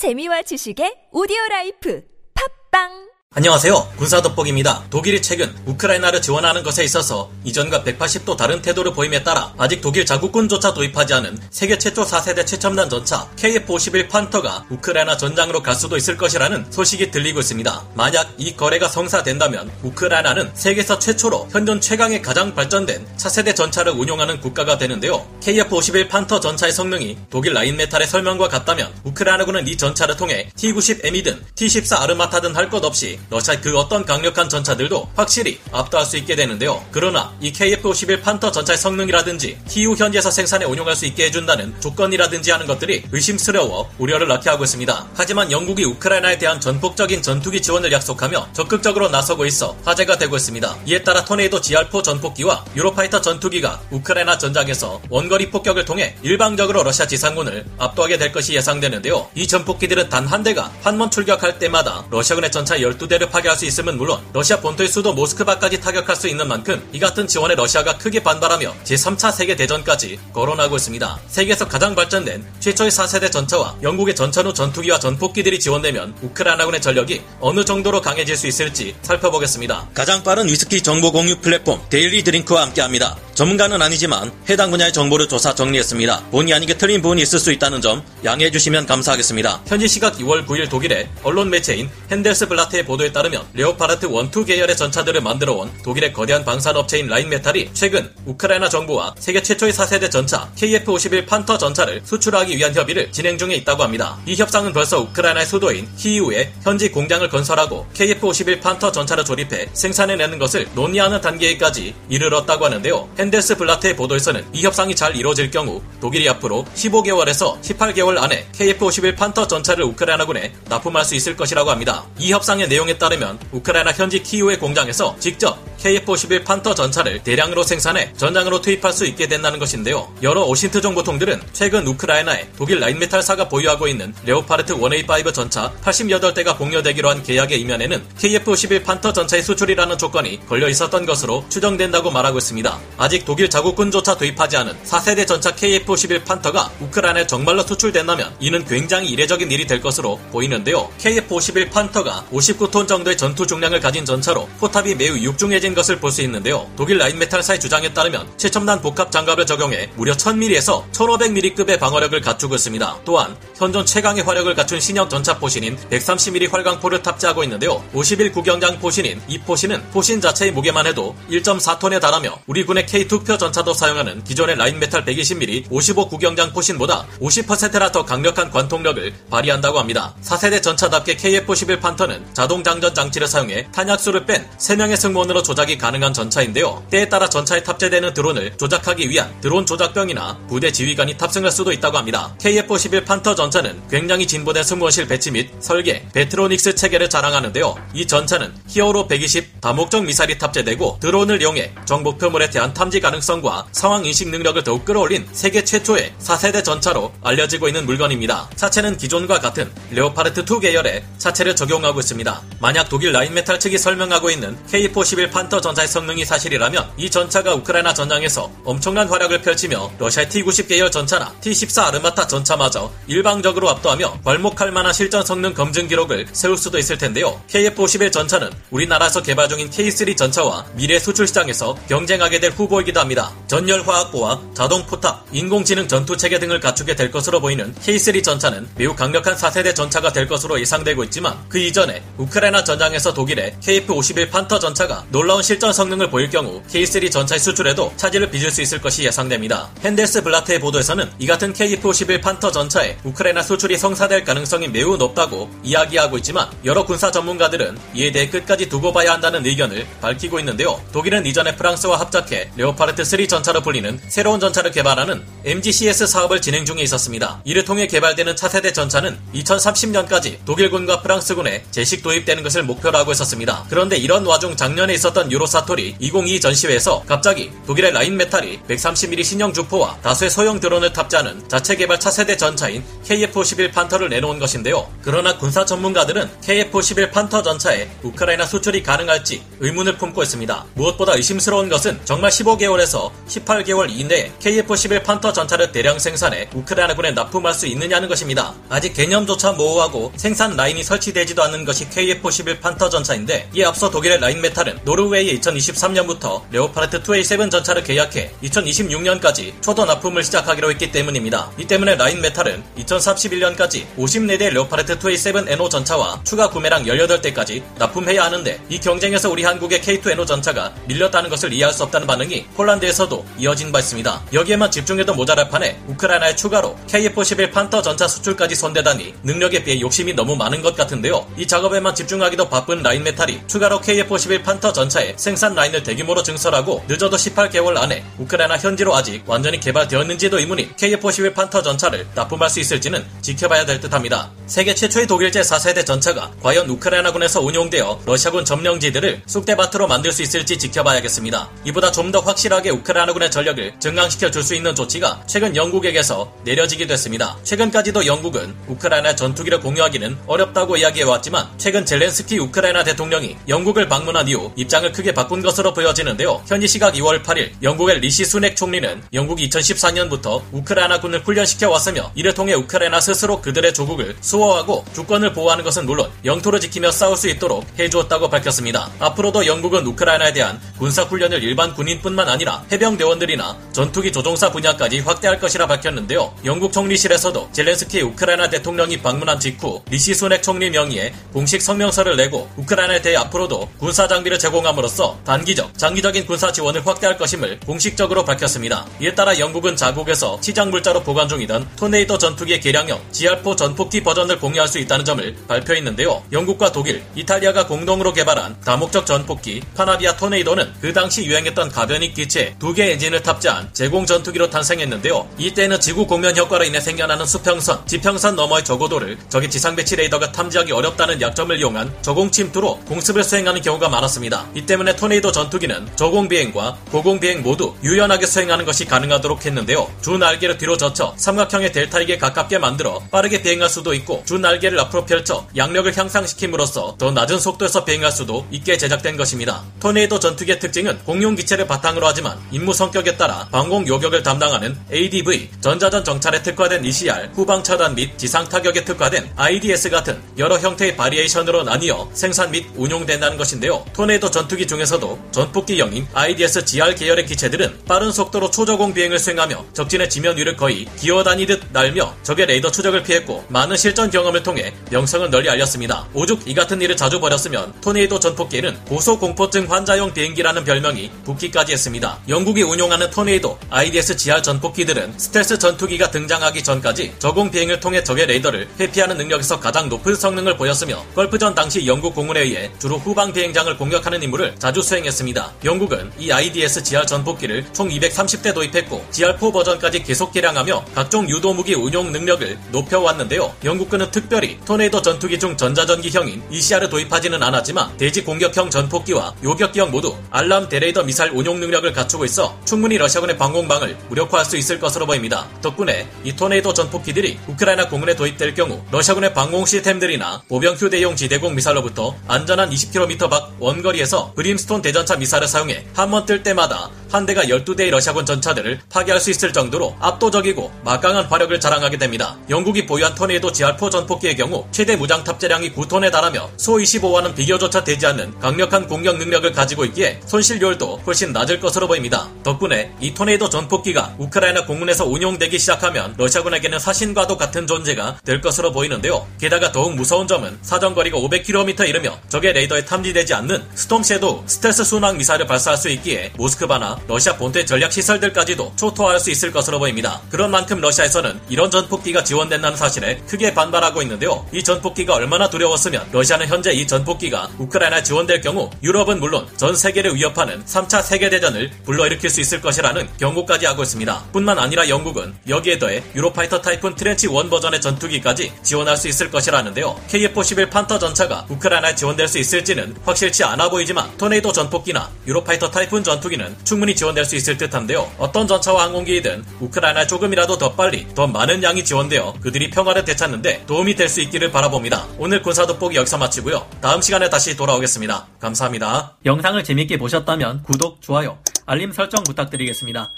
재미와 지식의 오디오 라이프. 팟빵 안녕하세요. 군사 돋보기입니다. 독일이 최근 우크라이나를 지원하는 것에 있어서 이전과 180도 다른 태도를 보임에 따라 아직 독일 자국군조차 도입하지 않은 세계 최초 4세대 최첨단 전차 KF-51 판터가 우크라이나 전장으로 갈 수도 있을 것이라는 소식이 들리고 있습니다. 만약 이 거래가 성사된다면 우크라이나는 세계에서 최초로 현존 최강의 가장 발전된 차세대 전차를 운용하는 국가가 되는데요. KF-51 판터 전차의 성능이 독일 라인메탈의 설명과 같다면 우크라이나군은 이 전차를 통해 T-90M이든 T-14 아르마타든 할 것 없이 러시아 그 어떤 강력한 전차들도 확실히 압도할 수 있게 되는데요. 그러나 이 KF-51 판터 전차의 성능이라든지 TU 현지에서 생산에 운용할 수 있게 해준다는 조건이라든지 하는 것들이 의심스러워 우려를 낳게 하고 있습니다. 하지만 영국이 우크라이나에 대한 전폭적인 전투기 지원을 약속하며 적극적으로 나서고 있어 화제가 되고 있습니다. 이에 따라 토네이도 GR4 전폭기와 유로파이터 전투기가 우크라이나 전장에서 원거리 폭격을 통해 일방적으로 러시아 지상군을 압도하게 될 것이 예상되는데요. 이 전폭기들은 단 한 대가 한 번 출격할 때마다 러시아군의 전차 12 대를 파괴할 수 있음은 물론 러시아 본토의 수도 모스크바까지 타격할 수 있는 만큼 이 같은 지원에 러시아가 크게 반발하며 제3차 세계대전까지 거론하고 있습니다. 세계에서 가장 발전된 최초의 4세대 전차와 영국의 전차후 전투기와 전폭기들이 지원되면 우크라이나군의 전력이 어느 정도로 강해질 수 있을지 살펴보겠습니다. 가장 빠른 위스키 정보 공유 플랫폼 데일리 드링크와 함께합니다. 전문가는 아니지만 해당 분야의 정보를 조사 정리했습니다. 본의 아니게 틀린 부분이 있을 수 있다는 점 양해해 주시면 감사하겠습니다. 현지 시각 2월 9일 독일의 언론 매체인 핸델스 블라트의 보도에 따르면 레오파르트 1, 2 계열의 전차들을 만들어 온 독일의 거대한 방산업체인 라인메탈이 최근 우크라이나 정부와 세계 최초의 4세대 전차 KF-51 판터 전차를 수출하기 위한 협의를 진행 중에 있다고 합니다. 이 협상은 벌써 우크라이나의 수도인 키이우에 현지 공장을 건설하고 KF-51 판터 전차를 조립해 생산해내는 것을 논의하는 단계까지 이르렀다고 하는데요. 핸델스 블라트의 보도에서는 이 협상이 잘 이루어질 경우 독일이 앞으로 15개월에서 18개월 안에 KF-51 판터 전차를 우크라이나군에 납품할 수 있을 것이라고 합니다. 이 협상의 내용에 따르면 우크라이나 현지 키우의 공장에서 직접 KF-51 판터 전차를 대량으로 생산해 전장으로 투입할 수 있게 된다는 것인데요. 여러 OSINT 정보통들은 최근 우크라이나에 독일 라인메탈사가 보유하고 있는 레오파르트 1A5 전차 88대가 공여되기로 한 계약의 이면에는 KF-51 판터 전차의 수출이라는 조건이 걸려 있었던 것으로 추정된다고 말하고 있습니다. 아직 독일 자국군조차 도입하지 않은 4세대 전차 KF-51 판터가 우크라이나에 정말로 수출된다면 이는 굉장히 이례적인 일이 될 것으로 보이는데요. KF-51 판터가 59톤 정도의 전투 중량을 가진 전차로 포탑이 매우 육중해진 것을 볼 수 있는데요. 독일 라인메탈사의 주장에 따르면 최첨단 복합 장갑을 적용해 무려 1000mm에서 1500mm급의 방어력을 갖추고 있습니다. 또한 현존 최강의 화력을 갖춘 신형 전차 포신인 130mm 활강포를 탑재하고 있는데요. 51 구경장 포신인 이 포신은 포신 자체의 무게만 해도 1.4톤에 달하며 우리 군의 K2 흑표 전차도 사용하는 기존의 라인메탈 120mm 55 구경장 포신보다 50%나 더 강력한 관통력을 발휘한다고 합니다. 4세대 전차답게 KF-51 판터는 자동 장전 장치를 사용해 탄약수를 뺀 3명의 승무원으로 조작 이 가능한 전차인데요. 때에 따라 전차에 탑재되는 드론을 조작하기 위한 드론 조작병이나 부대 지휘관이 탑승할 수도 있다고 합니다. KF-51 판터 전차는 굉장히 진보된 승무원실 배치 및 설계, vetronics 체계를 자랑하는데요. 이 전차는 히어로 120 다목적 미사일이 탑재되고 드론을 이용해 적 목표물에 대한 탐지 가능성과 상황 인식 능력을 더욱 끌어올린 세계 최초의 4세대 전차로 알려지고 있는 물건입니다. 차체는 기존과 같은 레오파르트 2 계열의 차체를 적용하고 있습니다. 만약 독일 라인메탈 측이 설명하고 있는 K-51 판터 전차의 성능이 사실이라면 이 전차가 우크라이나 전장에서 엄청난 활약을 펼치며 러시아의 T-90 계열 전차나 T-14 아르마타 전차마저 일방적으로 압도하며 괄목할 만한 실전 성능 검증 기록을 세울 수도 있을 텐데요. KF-51 전차는 우리나라에서 개발 중인 K3 전차와 미래 수출 시장에서 경쟁하게 될 후보이기도 합니다. 전열 화학포와 자동 포탑, 인공지능 전투 체계 등을 갖추게 될 것으로 보이는 K3 전차는 매우 강력한 4세대 전차가 될 것으로 예상되고 있지만 그 이전에 우크라이나 전장에서 독일의 KF-51 판터 전차가 놀라운 실전 성능을 보일 경우 K3 전차의 수출에도 차질을 빚을 수 있을 것이 예상됩니다. 핸델스 블라트의 보도에서는 이 같은 KF-51 판터 전차의 우크라이나 수출이 성사될 가능성이 매우 높다고 이야기하고 있지만 여러 군사 전문가들은 이에 대해 끝까지 두고 봐야 한다는 의견을 밝히고 있는데요. 독일은 이전에 프랑스와 합작해 레오파르트 3 전차로 불리는 새로운 전차를 개발하는 MGCS 사업을 진행 중에 있었습니다. 이를 통해 개발되는 차세대 전차는 2030년까지 독일군과 프랑스군에 제식 도입되는 것을 목표로 하고 있었습니다. 그런데 이런 와중 작년에 있었던 2014년 유로사토리 2022 전시회에서 갑자기 독일의 라인메탈이 130mm 신형 주포와 다수의 소형 드론을 탑재하는 자체 개발 차세대 전차인 KF-51 판터를 내놓은 것인데요. 그러나 군사 전문가들은 KF-51 판터 전차에 우크라이나 수출이 가능할지 의문을 품고 있습니다. 무엇보다 의심스러운 것은 정말 15개월에서 18개월 이내에 KF-51 판터 전차를 대량 생산해 우크라이나군에 납품할 수 있느냐는 것입니다. 아직 개념조차 모호하고 생산 라인이 설치되지도 않는 것이 KF-51 판터 전차인데 이에 앞서 독일의 라인메탈은 노르웨이 에 2023년부터 레오파르트 2A7 전차를 계약해 2026년까지 초도 납품을 시작하기로 했기 때문입니다. 이 때문에 라인메탈은 2031년까지 54대 레오파르트 2A7 NO 전차와 추가 구매량 18대까지 납품해야 하는데 이 경쟁에서 우리 한국의 K2 NO 전차가 밀렸다는 것을 이해할 수 없다는 반응이 폴란드에서도 이어진 바 있습니다. 여기에만 집중해도 모자랄 판에 우크라이나에 추가로 KF-51 판터 전차 수출까지 손대다니 능력에 비해 욕심이 너무 많은 것 같은데요. 이 작업에만 집중하기도 바쁜 라인메탈이 추가로 KF-51 판터 전차 의 생산 라인을 대규모로 증설하고 늦어도 18개월 안에 우크라이나 현지로 아직 완전히 개발되었는지도 의문인 KF-51 판터 전차를 납품할 수 있을지는 지켜봐야 될 듯합니다. 세계 최초의 독일제 4세대 전차가 과연 우크라이나군에서 운용되어 러시아군 점령지들을 쑥대밭으로 만들 수 있을지 지켜봐야겠습니다. 이보다 좀 더 확실하게 우크라이나군의 전력을 증강시켜 줄 수 있는 조치가 최근 영국에게서 내려지기도 했습니다. 최근까지도 영국은 우크라이나 전투기를 공여하기는 어렵다고 이야기해왔지만 최근 젤렌스키 우크라이나 대통령이 영국을 방문한 이후 입장을 크게 바꾼 것으로 보여지는데요. 현지 시각 2월 8일 영국의 리시 수넥 총리는 영국이 2014년부터 우크라이나군을 훈련시켜 왔으며 이를 통해 우크라이나 스스로 그들의 조국을 수호하고 주권을 보호하는 것은 물론 영토를 지키며 싸울 수 있도록 해주었다고 밝혔습니다. 앞으로도 영국은 우크라이나에 대한 군사 훈련을 일반 군인뿐만 아니라 해병 대원들이나 전투기 조종사 분야까지 확대할 것이라 밝혔는데요. 영국 총리실에서도 젤렌스키 우크라이나 대통령이 방문한 직후 리시 수넥 총리 명의의 공식 성명서를 내고 우크라이나에 대해 앞으로도 군사 장비를 제공함으로 써 단기적, 장기적인 군사 지원을 확대할 것임을 공식적으로 밝혔습니다. 이에 따라 영국은 자국에서 치장 물자로 보관 중이던 토네이도 전투기의 개량형 GR4 전폭기 버전을 공유할 수 있다는 점을 발표했는데요. 영국과 독일, 이탈리아가 공동으로 개발한 다목적 전폭기 파나비아 토네이도는 그 당시 유행했던 가변익 기체 두 개 엔진을 탑재한 제공 전투기로 탄생했는데요. 이때는 지구 곡면 효과로 인해 생겨나는 수평선, 지평선 너머의 저고도를 적의 지상 배치 레이더가 탐지하기 어렵다는 약점을 이용한 저공 침투로 공습을 수행하는 경우가 많았습니다. 이 때문에 토네이도 전투기는 저공 비행과 고공 비행 모두 유연하게 수행하는 것이 가능하도록 했는데요. 주 날개를 뒤로 젖혀 삼각형의 델타익에 가깝게 만들어 빠르게 비행할 수도 있고 주 날개를 앞으로 펼쳐 양력을 향상시킴으로써 더 낮은 속도에서 비행할 수도 있게 제작된 것입니다. 토네이도 전투기의 특징은 공용 기체를 바탕으로 하지만 임무 성격에 따라 방공 요격을 담당하는 ADV 전자전 정찰에 특화된 ECR 후방 차단 및 지상 타격에 특화된 IDS 같은 여러 형태의 variation으로 나뉘어 생산 및 운용된다는 것인데요. 토네이도 전투기 중에서도 전폭기형인 IDS GR 계열의 기체들은 빠른 속도로 초저공 비행을 수행하며 적진의 지면 위를 거의 기어다니듯 날며 적의 레이더 추적을 피했고 많은 실전 경험을 통해 명성을 널리 알렸습니다. 오죽 이 같은 일을 자주 벌였으면 토네이도 전폭기는 고소공포증 환자용 비행기라는 별명이 붙기까지 했습니다. 영국이 운용하는 토네이도 IDS GR 전폭기들은 스텔스 전투기가 등장하기 전까지 저공 비행을 통해 적의 레이더를 회피하는 능력에서 가장 높은 성능을 보였으며 걸프전 당시 영국 공군에 의해 주로 후방 비행장을 공격하는 임무를 자주 수행했습니다. 영국은 이 IDS GR 전폭기를 총 230대 도입했고 GR4 버전까지 계속 개량하며 각종 유도 무기 운용 능력을 높여왔는데요. 영국군은 특별히 토네이도 전투기 중 전자전기형인 ECR을 도입하지는 않았지만 대지 공격형 전폭기와 요격기형 모두 알람 대레이더 미사일 운용 능력을 갖추고 있어 충분히 러시아군의 방공망을 무력화할 수 있을 것으로 보입니다. 덕분에 이 토네이도 전폭기들이 우크라이나 공군에 도입될 경우 러시아군의 방공 시스템들이나 보병 휴대용 지대공 미사일로부터 안전한 20km 밖 원거리에서 브림스톤 대전차 미사일을 사용해 한 번 뜰 때마다 한 대가 12대의 러시아군 전차들을 파괴할 수 있을 정도로 압도적이고 막강한 화력을 자랑하게 됩니다. 영국이 보유한 토네이도 GR4 전폭기의 경우 최대 무장 탑재량이 9톤에 달하며 소25와는 비교조차 되지 않는 강력한 공격 능력을 가지고 있기에 손실률도 훨씬 낮을 것으로 보입니다. 덕분에 이 토네이도 전폭기가 우크라이나 공군에서 운용되기 시작하면 러시아군에게는 사신과도 같은 존재가 될 것으로 보이는데요. 게다가 더욱 무서운 점은 사정거리가 500km 이르며 적의 레이더에 탐지되지 않는 스톰 섀도우 스텔스 순항 미사일을 발사할 수 있기에 모스크바나 러시아 본토의 전략 시설들까지도 초토화할 수 있을 것으로 보입니다. 그런 만큼 러시아에서는 이런 전폭기가 지원된다는 사실에 크게 반발하고 있는데요. 이 전폭기가 얼마나 두려웠으면 러시아는 현재 이 전폭기가 우크라이나에 지원될 경우 유럽은 물론 전 세계를 위협하는 3차 세계대전을 불러일으킬 수 있을 것이라는 경고까지 하고 있습니다. 뿐만 아니라 영국은 여기에 더해 유로파이터 타이푼 Tranche 1 버전의 전투기까지 지원할 수 있을 것이라는데요. KF-51 판터 전차가 우크라이나에 지원될 수 있을지는 확실치 않아 보이지만 토네이도 전폭기나 유로파이터 타이푼 전투기는 충분히 지원될 수 있을 듯한데요. 어떤 전차와 항공기이든 우크라이나에 조금이라도 더 빨리 더 많은 양이 지원되어 그들이 평화를 되찾는데 도움이 될 수 있기를 바라봅니다. 오늘 군사 돋보기 여기서 마치고요. 다음 시간에 다시 돌아오겠습니다. 감사합니다. 영상을 재밌게 보셨다면 구독, 좋아요, 알림 설정 부탁드리겠습니다.